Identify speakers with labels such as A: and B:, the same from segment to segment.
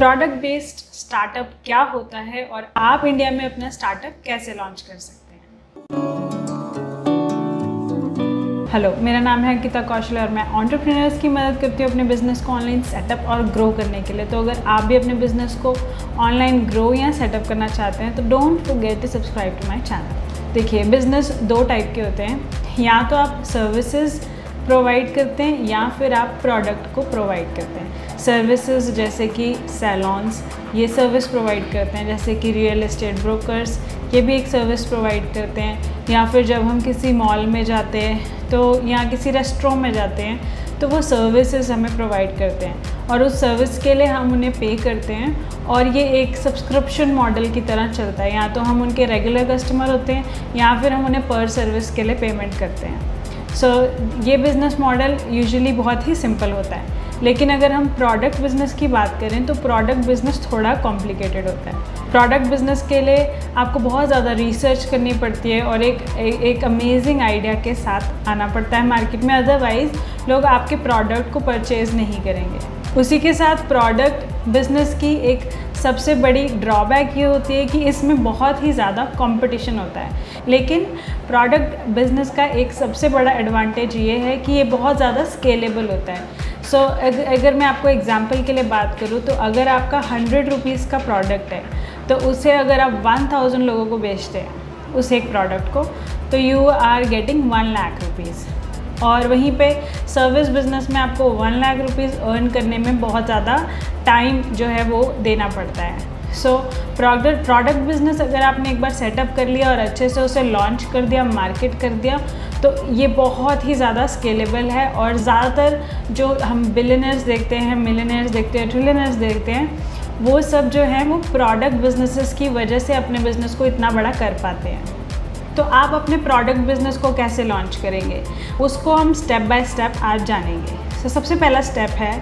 A: Product based startup क्या होता है और आप इंडिया में अपना स्टार्टअप कैसे लॉन्च कर सकते हैं? हेलो मेरा नाम है अंकिता कौशल और मैं ऑन्टरप्रीनर्स की मदद करती हूँ अपने बिज़नेस को ऑनलाइन सेटअप और ग्रो करने के लिए। तो अगर आप भी अपने बिज़नेस को ऑनलाइन ग्रो या सेटअप करना चाहते हैं तो don't forget to subscribe to my channel देखिए बिज़नेस दो टाइप के होते हैं। या तो आप सर्विसेज़ प्रोवाइड करते हैं या फिर आप प्रोडक्ट को प्रोवाइड करते हैं। सर्विसेज़ जैसे कि सैलॉन्स ये सर्विस प्रोवाइड करते हैं जैसे कि रियल एस्टेट ब्रोकर्स ये भी एक सर्विस प्रोवाइड करते हैं। या फिर जब हम किसी मॉल में जाते हैं तो या किसी रेस्टोरेंट में जाते हैं तो वो सर्विसेज़ हमें प्रोवाइड करते हैं। और उस सर्विस के लिए हम उन्हें पे करते हैं और ये एक सब्सक्रिप्शन मॉडल की तरह चलता है। या तो हम उनके रेगुलर कस्टमर होते हैं या फिर हम उन्हें पर सर्विस के लिए पेमेंट करते हैं। सो so, ये बिज़नेस मॉडल यूजुअली बहुत ही सिंपल होता है। लेकिन अगर हम प्रोडक्ट बिज़नेस की बात करें तो प्रोडक्ट बिज़नेस थोड़ा कॉम्प्लिकेटेड होता है। प्रोडक्ट बिज़नेस के लिए आपको बहुत ज़्यादा रिसर्च करनी पड़ती है और एक एक अमेजिंग आइडिया के साथ आना पड़ता है मार्केट में। अदरवाइज़ लोग आपके प्रोडक्ट को परचेज़ नहीं करेंगे। उसी के साथ प्रोडक्ट बिज़नेस की एक सबसे बड़ी ड्रॉबैक ये होती है कि इसमें बहुत ही ज़्यादा कंपटीशन होता है। लेकिन प्रोडक्ट बिज़नेस का एक सबसे बड़ा एडवांटेज ये है कि ये बहुत ज़्यादा स्केलेबल होता है। सो so, अगर मैं आपको एग्जांपल के लिए बात करूँ तो अगर आपका हंड्रेड रुपीज़ का प्रोडक्ट है तो उसे अगर आप वन थाउज़ेंड लोगों को बेचते हैं उस एक प्रोडक्ट को तो you are getting one lakh rupees और वहीं पे सर्विस बिज़नेस में आपको वन लाख रुपीज़ अर्न करने में बहुत ज़्यादा टाइम जो है वो देना पड़ता है। सो प्रोडक्ट प्रोडक्ट बिज़नेस अगर आपने एक बार सेटअप कर लिया और अच्छे से उसे लॉन्च कर दिया मार्केट कर दिया तो ये बहुत ही ज़्यादा स्केलेबल है और ज़्यादातर जो हम बिलियनर्स देखते हैं मिलियनर्स देखते हैं ट्रिलियनर्स देखते हैं, वो सब जो है वो प्रोडक्ट बिजनेसेस की वजह से अपने बिज़नेस को इतना बड़ा कर पाते हैं। तो आप अपने प्रोडक्ट बिज़नेस को कैसे लॉन्च करेंगे, उसको हम स्टेप बाय स्टेप आज जानेंगे। तो सबसे पहला स्टेप है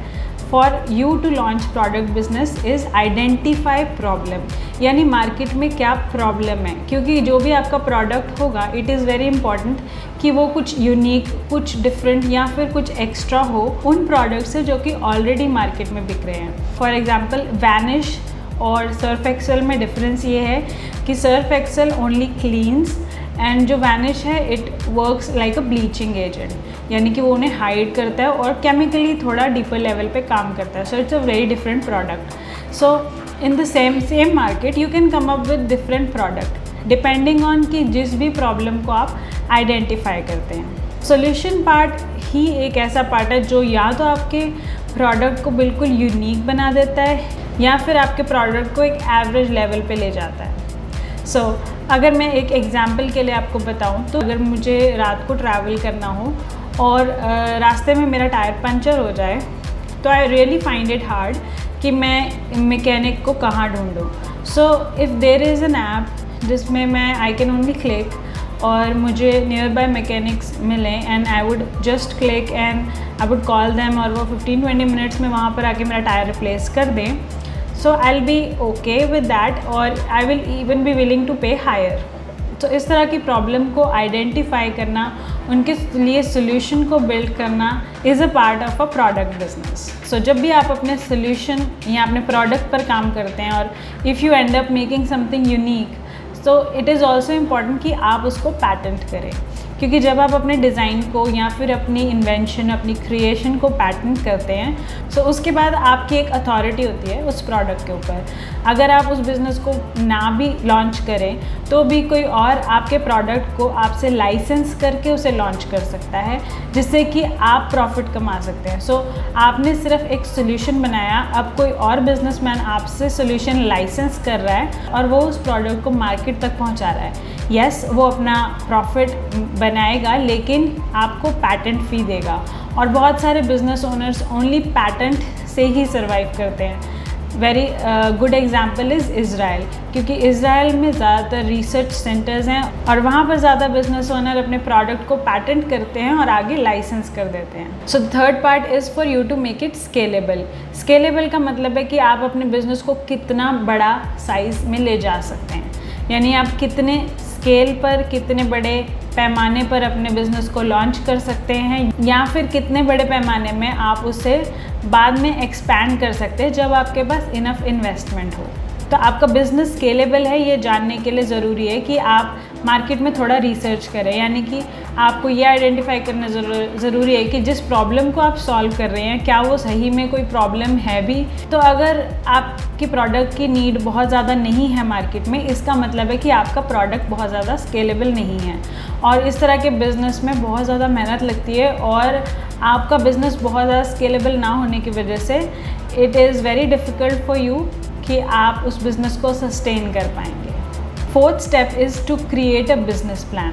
A: for you to launch product business is identify problem यानी मार्केट में क्या प्रॉब्लम है? क्योंकि जो भी आपका प्रोडक्ट होगा इट इज़ वेरी इंपॉर्टेंट कि वो कुछ यूनिक कुछ डिफरेंट या फिर कुछ एक्स्ट्रा हो उन प्रोडक्ट से जो कि ऑलरेडी मार्केट में बिक रहे हैं। फॉर एग्ज़ाम्पल वैनिश और सर्फ एक्सेल में डिफरेंस ये है कि Surf Excel only cleans and जो वैनिश है it works like a bleaching agent यानी कि वो उन्हें हाइड करता है और केमिकली थोड़ा डीपर लेवल पे काम करता है. So it's a very different product so in the same same market you can come up with different product depending on कि जिस भी प्रॉब्लम को आप आइडेंटिफाई करते हैं. सोल्यूशन पार्ट ही एक ऐसा पार्ट है जो या तो आपके प्रोडक्ट को बिल्कुल यूनिक बना देता है या फिर आपके प्रोडक्ट को एक एवरेज लेवल पे ले जाता है. सो so, अगर मैं एक एग्ज़ाम्पल के लिए आपको बताऊँ तो अगर मुझे रात को ट्रैवल करना हो और रास्ते में मेरा टायर पंचर हो जाए तो I really find it hard कि मैं मैकेनिक को कहाँ ढूँढूँ। So if there is an app जिसमें मैं आई कैन ओनली क्लिक और मुझे नियर बाय मैकेनिक्स मिलें and I would just click and I would call them और वो 15-20 मिनट्स में वहाँ पर आके मेरा टायर रिप्लेस कर दें so I be okay with that और I will even be willing to pay higher तो इस तरह की प्रॉब्लम को आइडेंटिफाई करना, उनके लिए सोल्यूशन को बिल्ड करना is a part of a product business so जब भी आप अपने सोल्यूशन या अपने प्रोडक्ट पर काम करते हैं और if you end up making something unique so it is also important कि आप उसको पैटेंट करें। क्योंकि जब आप अपने डिज़ाइन को या फिर अपनी इन्वेंशन अपनी क्रिएशन को पैटर्न करते हैं तो उसके बाद आपकी एक अथॉरिटी होती है उस प्रोडक्ट के ऊपर। अगर आप उस बिज़नेस को ना भी लॉन्च करें तो भी कोई और आपके प्रोडक्ट को आपसे लाइसेंस करके उसे लॉन्च कर सकता है जिससे कि आप प्रॉफिट कमा सकते हैं। सो so, आपने सिर्फ़ एक सोल्यूशन बनाया अब कोई और बिजनेसमैन आपसे सोल्यूशन लाइसेंस कर रहा है और वो उस प्रोडक्ट को मार्केट तक पहुँचा रहा है। यस वो अपना प्रॉफिट बनाएगा, लेकिन आपको पैटेंट फ़ी देगा। और बहुत सारे बिज़नेस ओनर्स ओनली पैटेंट से ही सर्वाइव करते हैं। Very good example is Israel क्योंकि इसराइल में ज़्यादातर रिसर्च सेंटर्स हैं और वहाँ पर ज़्यादा बिज़नेस ओनर अपने प्रोडक्ट को पैटेंट करते हैं और आगे लाइसेंस कर देते हैं। So third part is for you to make it scalable scalable का मतलब है कि आप अपने बिज़नेस को कितना बड़ा साइज़ में ले जा सकते हैं। यानी आप कितने स्केल पर कितने बड़े पैमाने पर अपने बिज़नेस को लॉन्च कर सकते हैं, या फिर कितने बड़े पैमाने में आप उसे बाद में एक्सपैंड कर सकते हैं जब आपके पास इनफ इन्वेस्टमेंट हो। तो आपका बिज़नेस स्केलेबल है, ये जानने के लिए ज़रूरी है कि आप मार्केट में थोड़ा रिसर्च करें। यानी कि आपको ये आइडेंटिफाई करना ज़रूरी है कि जिस प्रॉब्लम को आप सॉल्व कर रहे हैं, क्या वो सही में कोई प्रॉब्लम है भी? तो अगर आपकी प्रोडक्ट की नीड बहुत ज़्यादा नहीं है मार्केट में, इसका मतलब है कि आपका प्रोडक्ट बहुत ज़्यादा स्केलेबल नहीं है। और इस तरह के बिज़नेस में बहुत ज़्यादा मेहनत लगती है और आपका बिज़नेस बहुत ज़्यादा स्केलेबल ना होने की वजह से it is very difficult for you कि आप उस बिज़नेस को सस्टेन कर पाएँगे। Fourth step is to create a business plan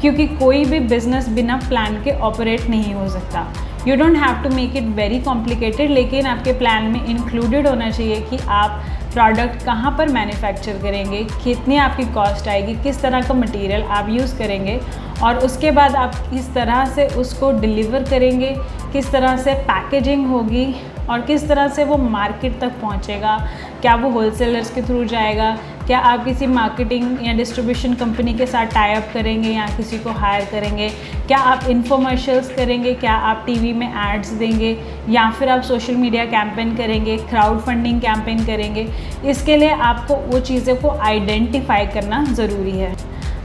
A: क्योंकि कोई भी बिज़नेस बिना प्लान के ऑपरेट नहीं हो सकता। You don't have to make it very complicated लेकिन आपके प्लान में इंक्लूडेड होना चाहिए कि आप प्रोडक्ट कहाँ पर मैन्युफैक्चर करेंगे, कितनी आपकी कॉस्ट आएगी, किस तरह का मटेरियल आप यूज़ करेंगे, और उसके बाद आप किस तरह से उसको डिलीवर करेंगे, किस तरह से पैकेजिंग होगी, और किस तरह से वो मार्केट तक पहुँचेगा, क्या वो होलसेलर्स के थ्रू जाएगा क्या आप किसी मार्केटिंग या डिस्ट्रीब्यूशन कंपनी के साथ टाई अप करेंगे या किसी को हायर करेंगे? क्या आप इन्फोमर्शल्स करेंगे? क्या आप टीवी में एड्स देंगे? या फिर आप सोशल मीडिया कैंपेन करेंगे क्राउड फंडिंग कैंपेन करेंगे? इसके लिए आपको वो चीज़ों को आइडेंटिफाई करना ज़रूरी है।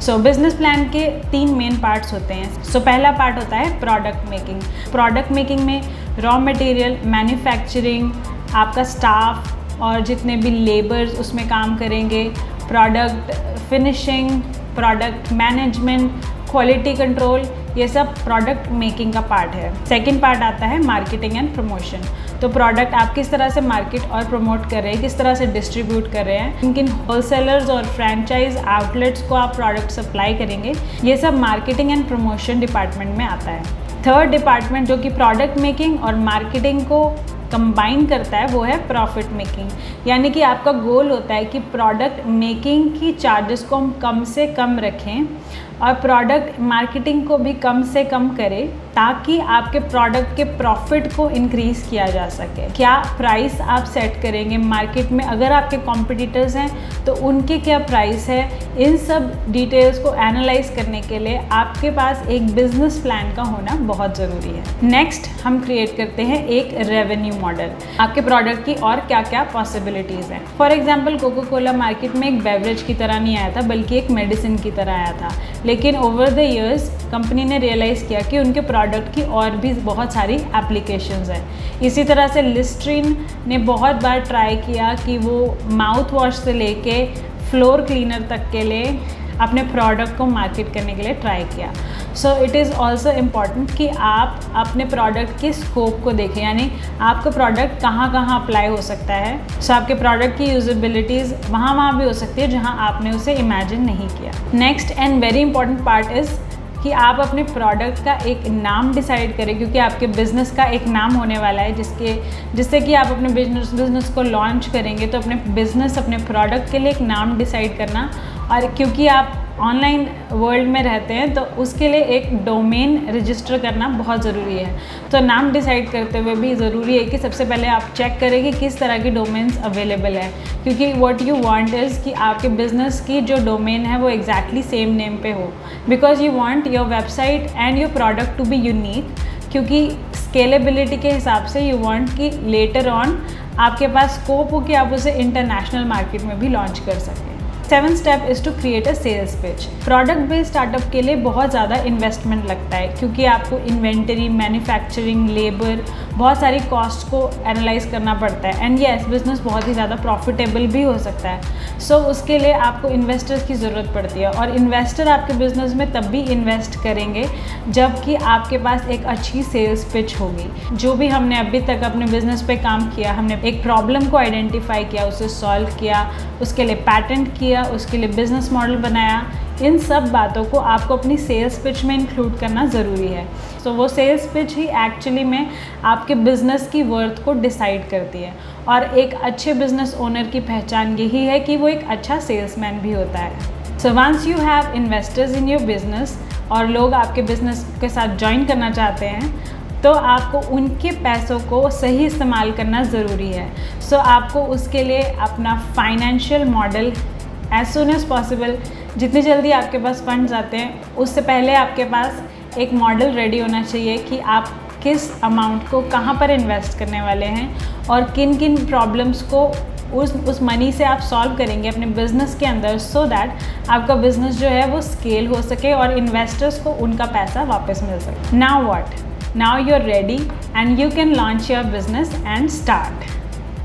A: सो बिज़नेस प्लान के तीन मेन पार्ट्स होते हैं। सो so, पहला पार्ट होता है प्रोडक्ट मेकिंग प्रोडक्ट मेकिंग में रॉ मटेरियल मैन्युफैक्चरिंग आपका स्टाफ और जितने भी लेबर्स उसमें काम करेंगे product finishing product management quality control ये सब प्रोडक्ट मेकिंग का पार्ट है। सेकेंड पार्ट आता है मार्केटिंग एंड प्रमोशन तो प्रोडक्ट आप किस तरह से मार्केट और प्रमोट कर रहे हैं, किस तरह से डिस्ट्रीब्यूट कर रहे हैं किन किन होलसेलर्स और फ्रेंचाइज आउटलेट्स को आप प्रोडक्ट सप्लाई करेंगे, ये सब मार्केटिंग एंड प्रमोशन डिपार्टमेंट में आता है। थर्ड डिपार्टमेंट जो कि प्रोडक्ट मेकिंग और मार्केटिंग को कंबाइन करता है, वो है प्रॉफिट मेकिंग यानी कि आपका गोल होता है कि प्रोडक्ट मेकिंग की चार्जेस को हम कम से कम रखें और प्रोडक्ट मार्केटिंग को भी कम से कम करें। ताकि आपके प्रोडक्ट के प्रॉफिट को इंक्रीज़ किया जा सके। क्या प्राइस आप सेट करेंगे मार्केट में? अगर आपके कॉम्पिटिटर्स हैं तो उनके क्या प्राइस है? इन सब डिटेल्स को एनालाइज करने के लिए आपके पास एक बिज़नेस प्लान का होना बहुत ज़रूरी है। नेक्स्ट हम क्रिएट करते हैं एक रेवेन्यू मॉडल आपके प्रोडक्ट की और क्या क्या पॉसिबिलिटीज़ हैं। For example Coca Cola market में एक बेवरेज की तरह नहीं आया था, बल्कि एक मेडिसिन की तरह आया था। लेकिन ओवर द ईयर्स कंपनी ने रियलाइज़ किया कि उनके प्रोडक्ट की और भी बहुत सारी एप्लीकेशंस हैं। इसी तरह से लिस्ट्रीन ने बहुत बार ट्राई किया कि वो माउथ वॉश से लेके फ्लोर क्लीनर तक के लिए अपने प्रोडक्ट को मार्केट करने के लिए ट्राई किया। So it is also important कि आप अपने प्रोडक्ट के स्कोप को देखें यानी आपका प्रोडक्ट कहाँ कहाँ अप्लाई हो सकता है। सो so, आपके प्रोडक्ट की यूजबिलिटीज़ वहाँ वहाँ भी हो सकती है जहाँ आपने उसे इमेजिन नहीं किया। Next and very important part is कि आप अपने प्रोडक्ट का एक नाम डिसाइड करें, क्योंकि आपके बिज़नेस का एक नाम होने वाला है, जिसके, जिससे कि आप अपने बिज़नेस बिज़नेस को लॉन्च करेंगे तो अपने बिज़नेस अपने प्रोडक्ट के लिए एक नाम डिसाइड करना। और क्योंकि आप ऑनलाइन वर्ल्ड में रहते हैं तो उसके लिए एक डोमेन रजिस्टर करना बहुत ज़रूरी है। तो नाम डिसाइड करते हुए भी ज़रूरी है कि सबसे पहले आप चेक करें कि किस तरह की डोमेन्स अवेलेबल है। क्योंकि व्हाट यू वांट इज़ कि आपके बिज़नेस की जो डोमेन है वो एग्जैक्टली सेम नेम पे हो। Because you want your website and your product to be unique क्योंकि स्केलेबिलिटी के हिसाब से यू वांट कि लेटर ऑन आपके पास स्कोप हो कि आप उसे इंटरनेशनल मार्केट में भी लॉन्च कर सकें। Seven step is to create a sales pitch product based startup के लिए बहुत ज़्यादा इन्वेस्टमेंट लगता है क्योंकि आपको इन्वेंटरी मैन्युफैक्चरिंग लेबर बहुत सारी कॉस्ट को एनालाइज करना पड़ता है. एंड येस बिज़नेस बहुत ही ज़्यादा प्रॉफिटेबल भी हो सकता है. सो so, उसके लिए आपको इन्वेस्टर्स की ज़रूरत पड़ती है. और इन्वेस्टर आपके बिज़नेस में तब भी इन्वेस्ट करेंगे जबकि आपके पास एक अच्छी सेल्स पिच होगी. जो भी हमने अभी तक अपने बिज़नेस पे काम किया हमने एक प्रॉब्लम को आइडेंटिफाई किया उसे सॉल्व किया उसके लिए पैटेंट किया उसके लिए बिज़नेस मॉडल बनाया इन सब बातों को आपको अपनी सेल्स पिच में इंक्लूड करना ज़रूरी है। सो so, वो सेल्स पिच ही एक्चुअली में आपके बिज़नेस की वर्थ को डिसाइड करती है। और एक अच्छे बिज़नेस ओनर की पहचान यही है कि वो एक अच्छा सेल्समैन भी होता है। So once you have investors in your business और लोग आपके बिज़नेस के साथ ज्वाइन करना चाहते हैं तो आपको उनके पैसों को सही इस्तेमाल करना ज़रूरी है। सो so, आपको उसके लिए अपना financial model as soon as possible जितनी जल्दी आपके पास फंड्स आते हैं, उससे पहले आपके पास एक मॉडल रेडी होना चाहिए कि आप किस अमाउंट को कहाँ पर इन्वेस्ट करने वाले हैं और किन किन प्रॉब्लम्स को उस उस मनी से आप सॉल्व करेंगे अपने बिज़नेस के अंदर सो so दैट आपका बिज़नेस जो है वो स्केल हो सके और इन्वेस्टर्स को उनका पैसा वापस मिल सके। Now what now you are ready and you can launch your business and start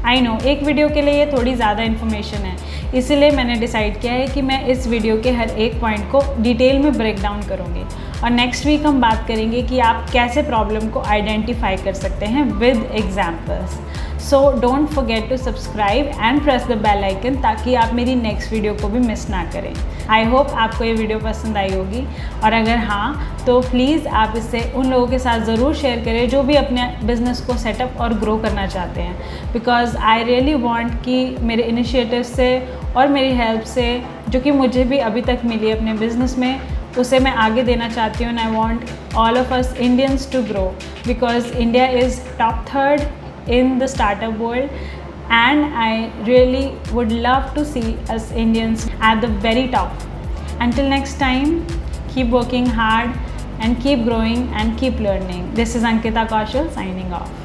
A: I know एक वीडियो के लिए ये थोड़ी ज़्यादा इन्फॉर्मेशन है। इसीलिए मैंने डिसाइड किया है कि मैं इस वीडियो के हर एक पॉइंट को डिटेल में ब्रेक डाउन करूँगी। और नेक्स्ट वीक हम बात करेंगे कि आप कैसे प्रॉब्लम को आइडेंटिफाई कर सकते हैं with examples so don't forget to subscribe and press the bell icon ताकि आप मेरी नेक्स्ट वीडियो को भी मिस ना करें। आई होप आपको ये वीडियो पसंद आई होगी। और अगर हाँ तो प्लीज़ आप इसे उन लोगों के साथ ज़रूर शेयर करें जो भी अपने बिज़नेस को सेटअप और ग्रो करना चाहते हैं। बिकॉज़ आई रियली वॉन्ट कि मेरे इनिशिएटिव से और मेरी हेल्प से जो कि मुझे भी अभी तक मिली अपने बिज़नेस में, उसे मैं आगे देना चाहती हूँ। And I want all of us Indians to grow because India is top third in the startup world and I really would love to see us Indians at the very top. Until next time, keep working hard and keep growing and keep learning. This is Ankita Kaushal signing off.